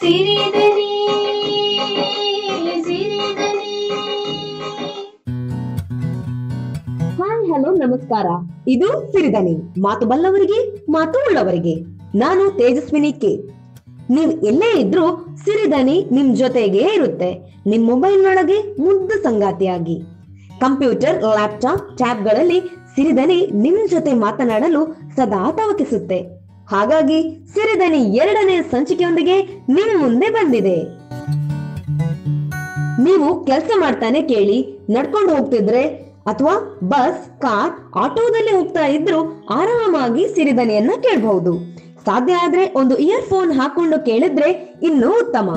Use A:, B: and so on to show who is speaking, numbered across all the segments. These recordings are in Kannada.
A: ಹಾಯ್ ಹಲೋ ನಮಸ್ಕಾರ. ಇದು ಸಿರಿದನಿ. ಮಾತು ಬಲ್ಲವರಿಗೆ, ಮಾತು ಉಳ್ಳವರಿಗೆ. ನಾನು ತೇಜಸ್ವಿನಿ ಕೆ. ನೀವ್ ಎಲ್ಲೇ ಇದ್ರೂ ಸಿರಿದನಿ ನಿಮ್ ಜೊತೆಗೆ ಇರುತ್ತೆ. ನಿಮ್ ಮೊಬೈಲ್ನೊಳಗೆ ಮುದ್ದು ಸಂಗಾತಿಯಾಗಿ. ಕಂಪ್ಯೂಟರ್, ಲ್ಯಾಪ್ಟಾಪ್, ಟ್ಯಾಬ್ಗಳಲ್ಲಿ ಸಿರಿದನಿ ನಿಮ್ ಜೊತೆ ಮಾತನಾಡಲು ಸದಾ ತವಕಿಸುತ್ತೆ. ಹಾಗಾಗಿ ಸಿರಿದನಿ ಎರಡನೇ ಸಂಚಿಕೆಯೊಂದಿಗೆ ನಿಮ್ ಮುಂದೆ ಬಂದಿದೆ. ನೀವು ಕೆಲಸ ಮಾಡ್ತಾನೆ ಕೇಳಿ, ನಡ್ಕೊಂಡು ಹೋಗ್ತಿದ್ರೆ ಅಥವಾ ಬಸ್, ಕಾರ್, ಆಟೋದಲ್ಲಿ ಹೋಗ್ತಾ ಇದ್ರು ಆರಾಮಾಗಿ ಸಿರಿದನಿಯನ್ನ ಕೇಳಬಹುದು. ಸಾಧ್ಯ ಆದ್ರೆ ಒಂದು ಇಯರ್ ಫೋನ್ ಹಾಕೊಂಡು ಕೇಳಿದ್ರೆ ಇನ್ನೂ ಉತ್ತಮ.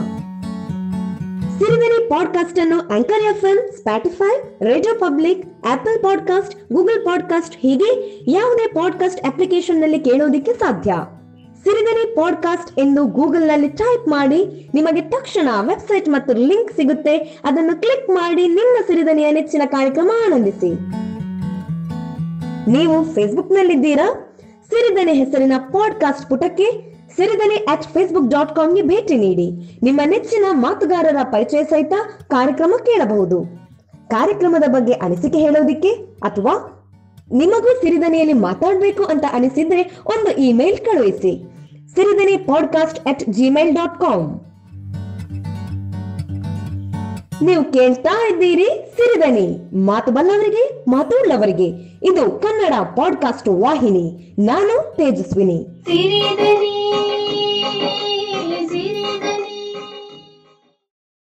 A: ಸಿರಿದನಿ ಪಾಡ್ಕಾಸ್ಟ್ ಅನ್ನು anchor F M Spotify radio public Apple podcast Google podcast ಹೀಗೆ ಯಾವುದೇ ಪಾಡ್ಕಾಸ್ಟ್ ಅಪ್ಲಿಕೇಶನ್ನಲ್ಲಿ ಕೇಳೋದಿಕ್ಕೆ ಸಾಧ್ಯ. ಸಿರಿದನಿ ಪಾಡ್ಕಾಸ್ಟ್ ಎಂದು ಗೂಗಲ್ನಲ್ಲಿ ಟೈಪ್ ಮಾಡಿ ನಿಮಗೆ ತಕ್ಷಣ ವೆಬ್ಸೈಟ್ ಮತ್ತು ಲಿಂಕ್ ಸಿಗುತ್ತೆ. ಅದನ್ನು ಕ್ಲಿಕ್ ಮಾಡಿ ನಿಮ್ಮ ಸಿರಿದನಿಯ ನೆಚ್ಚಿನ ಕಾರ್ಯಕ್ರಮ ಆನಂದಿಸಿ. ನೀವು ಫೇಸ್ಬುಕ್ ನಲ್ಲಿದ್ದೀರಾ? ಸಿರಿದನಿ ಹೆಸರಿನ ಪಾಡ್ಕಾಸ್ಟ್ ಪುಟಕ್ಕೆ ಸಿರಿದನಿ ಅಟ್ ಫೇಸ್ಬುಕ್ ಡಾಟ್ ಕಾಮ್ಗೆ ಭೇಟಿ ನೀಡಿ. ನಿಮ್ಮ ನೆಚ್ಚಿನ ಮಾತುಗಾರರ ಪರಿಚಯ ಸಹಿತ ಕಾರ್ಯಕ್ರಮ ಕೇಳಬಹುದು. ಕಾರ್ಯಕ್ರಮದ ಬಗ್ಗೆ ಅನಿಸಿಕೆ ಹೇಳೋದಿಕ್ಕೆ ಅಥವಾ ನಿಮಗೂ ಸಿರಿದನಿಯಲ್ಲಿ ಮಾತಾಡಬೇಕು ಅಂತ ಅನಿಸಿದ್ರೆ ಒಂದು ಇಮೇಲ್ ಕಳುಹಿಸಿ. Siridani podcast at Gmail dot com ನೀವು ಕೇಳ್ತಾ ಇದ್ದೀರಿ ಸಿರಿದನಿ. ಮಾತು ಬಲ್ಲವರಿಗೆ, ಮಾತು ಉಳ್ಳವರಿಗೆ. ಇದು ಕನ್ನಡ ಪಾಡ್ಕಾಸ್ಟ್ ವಾಹಿನಿ. ನಾನು ತೇಜಸ್ವಿನಿ.
B: ಸಿರಿದನಿ. Thank you.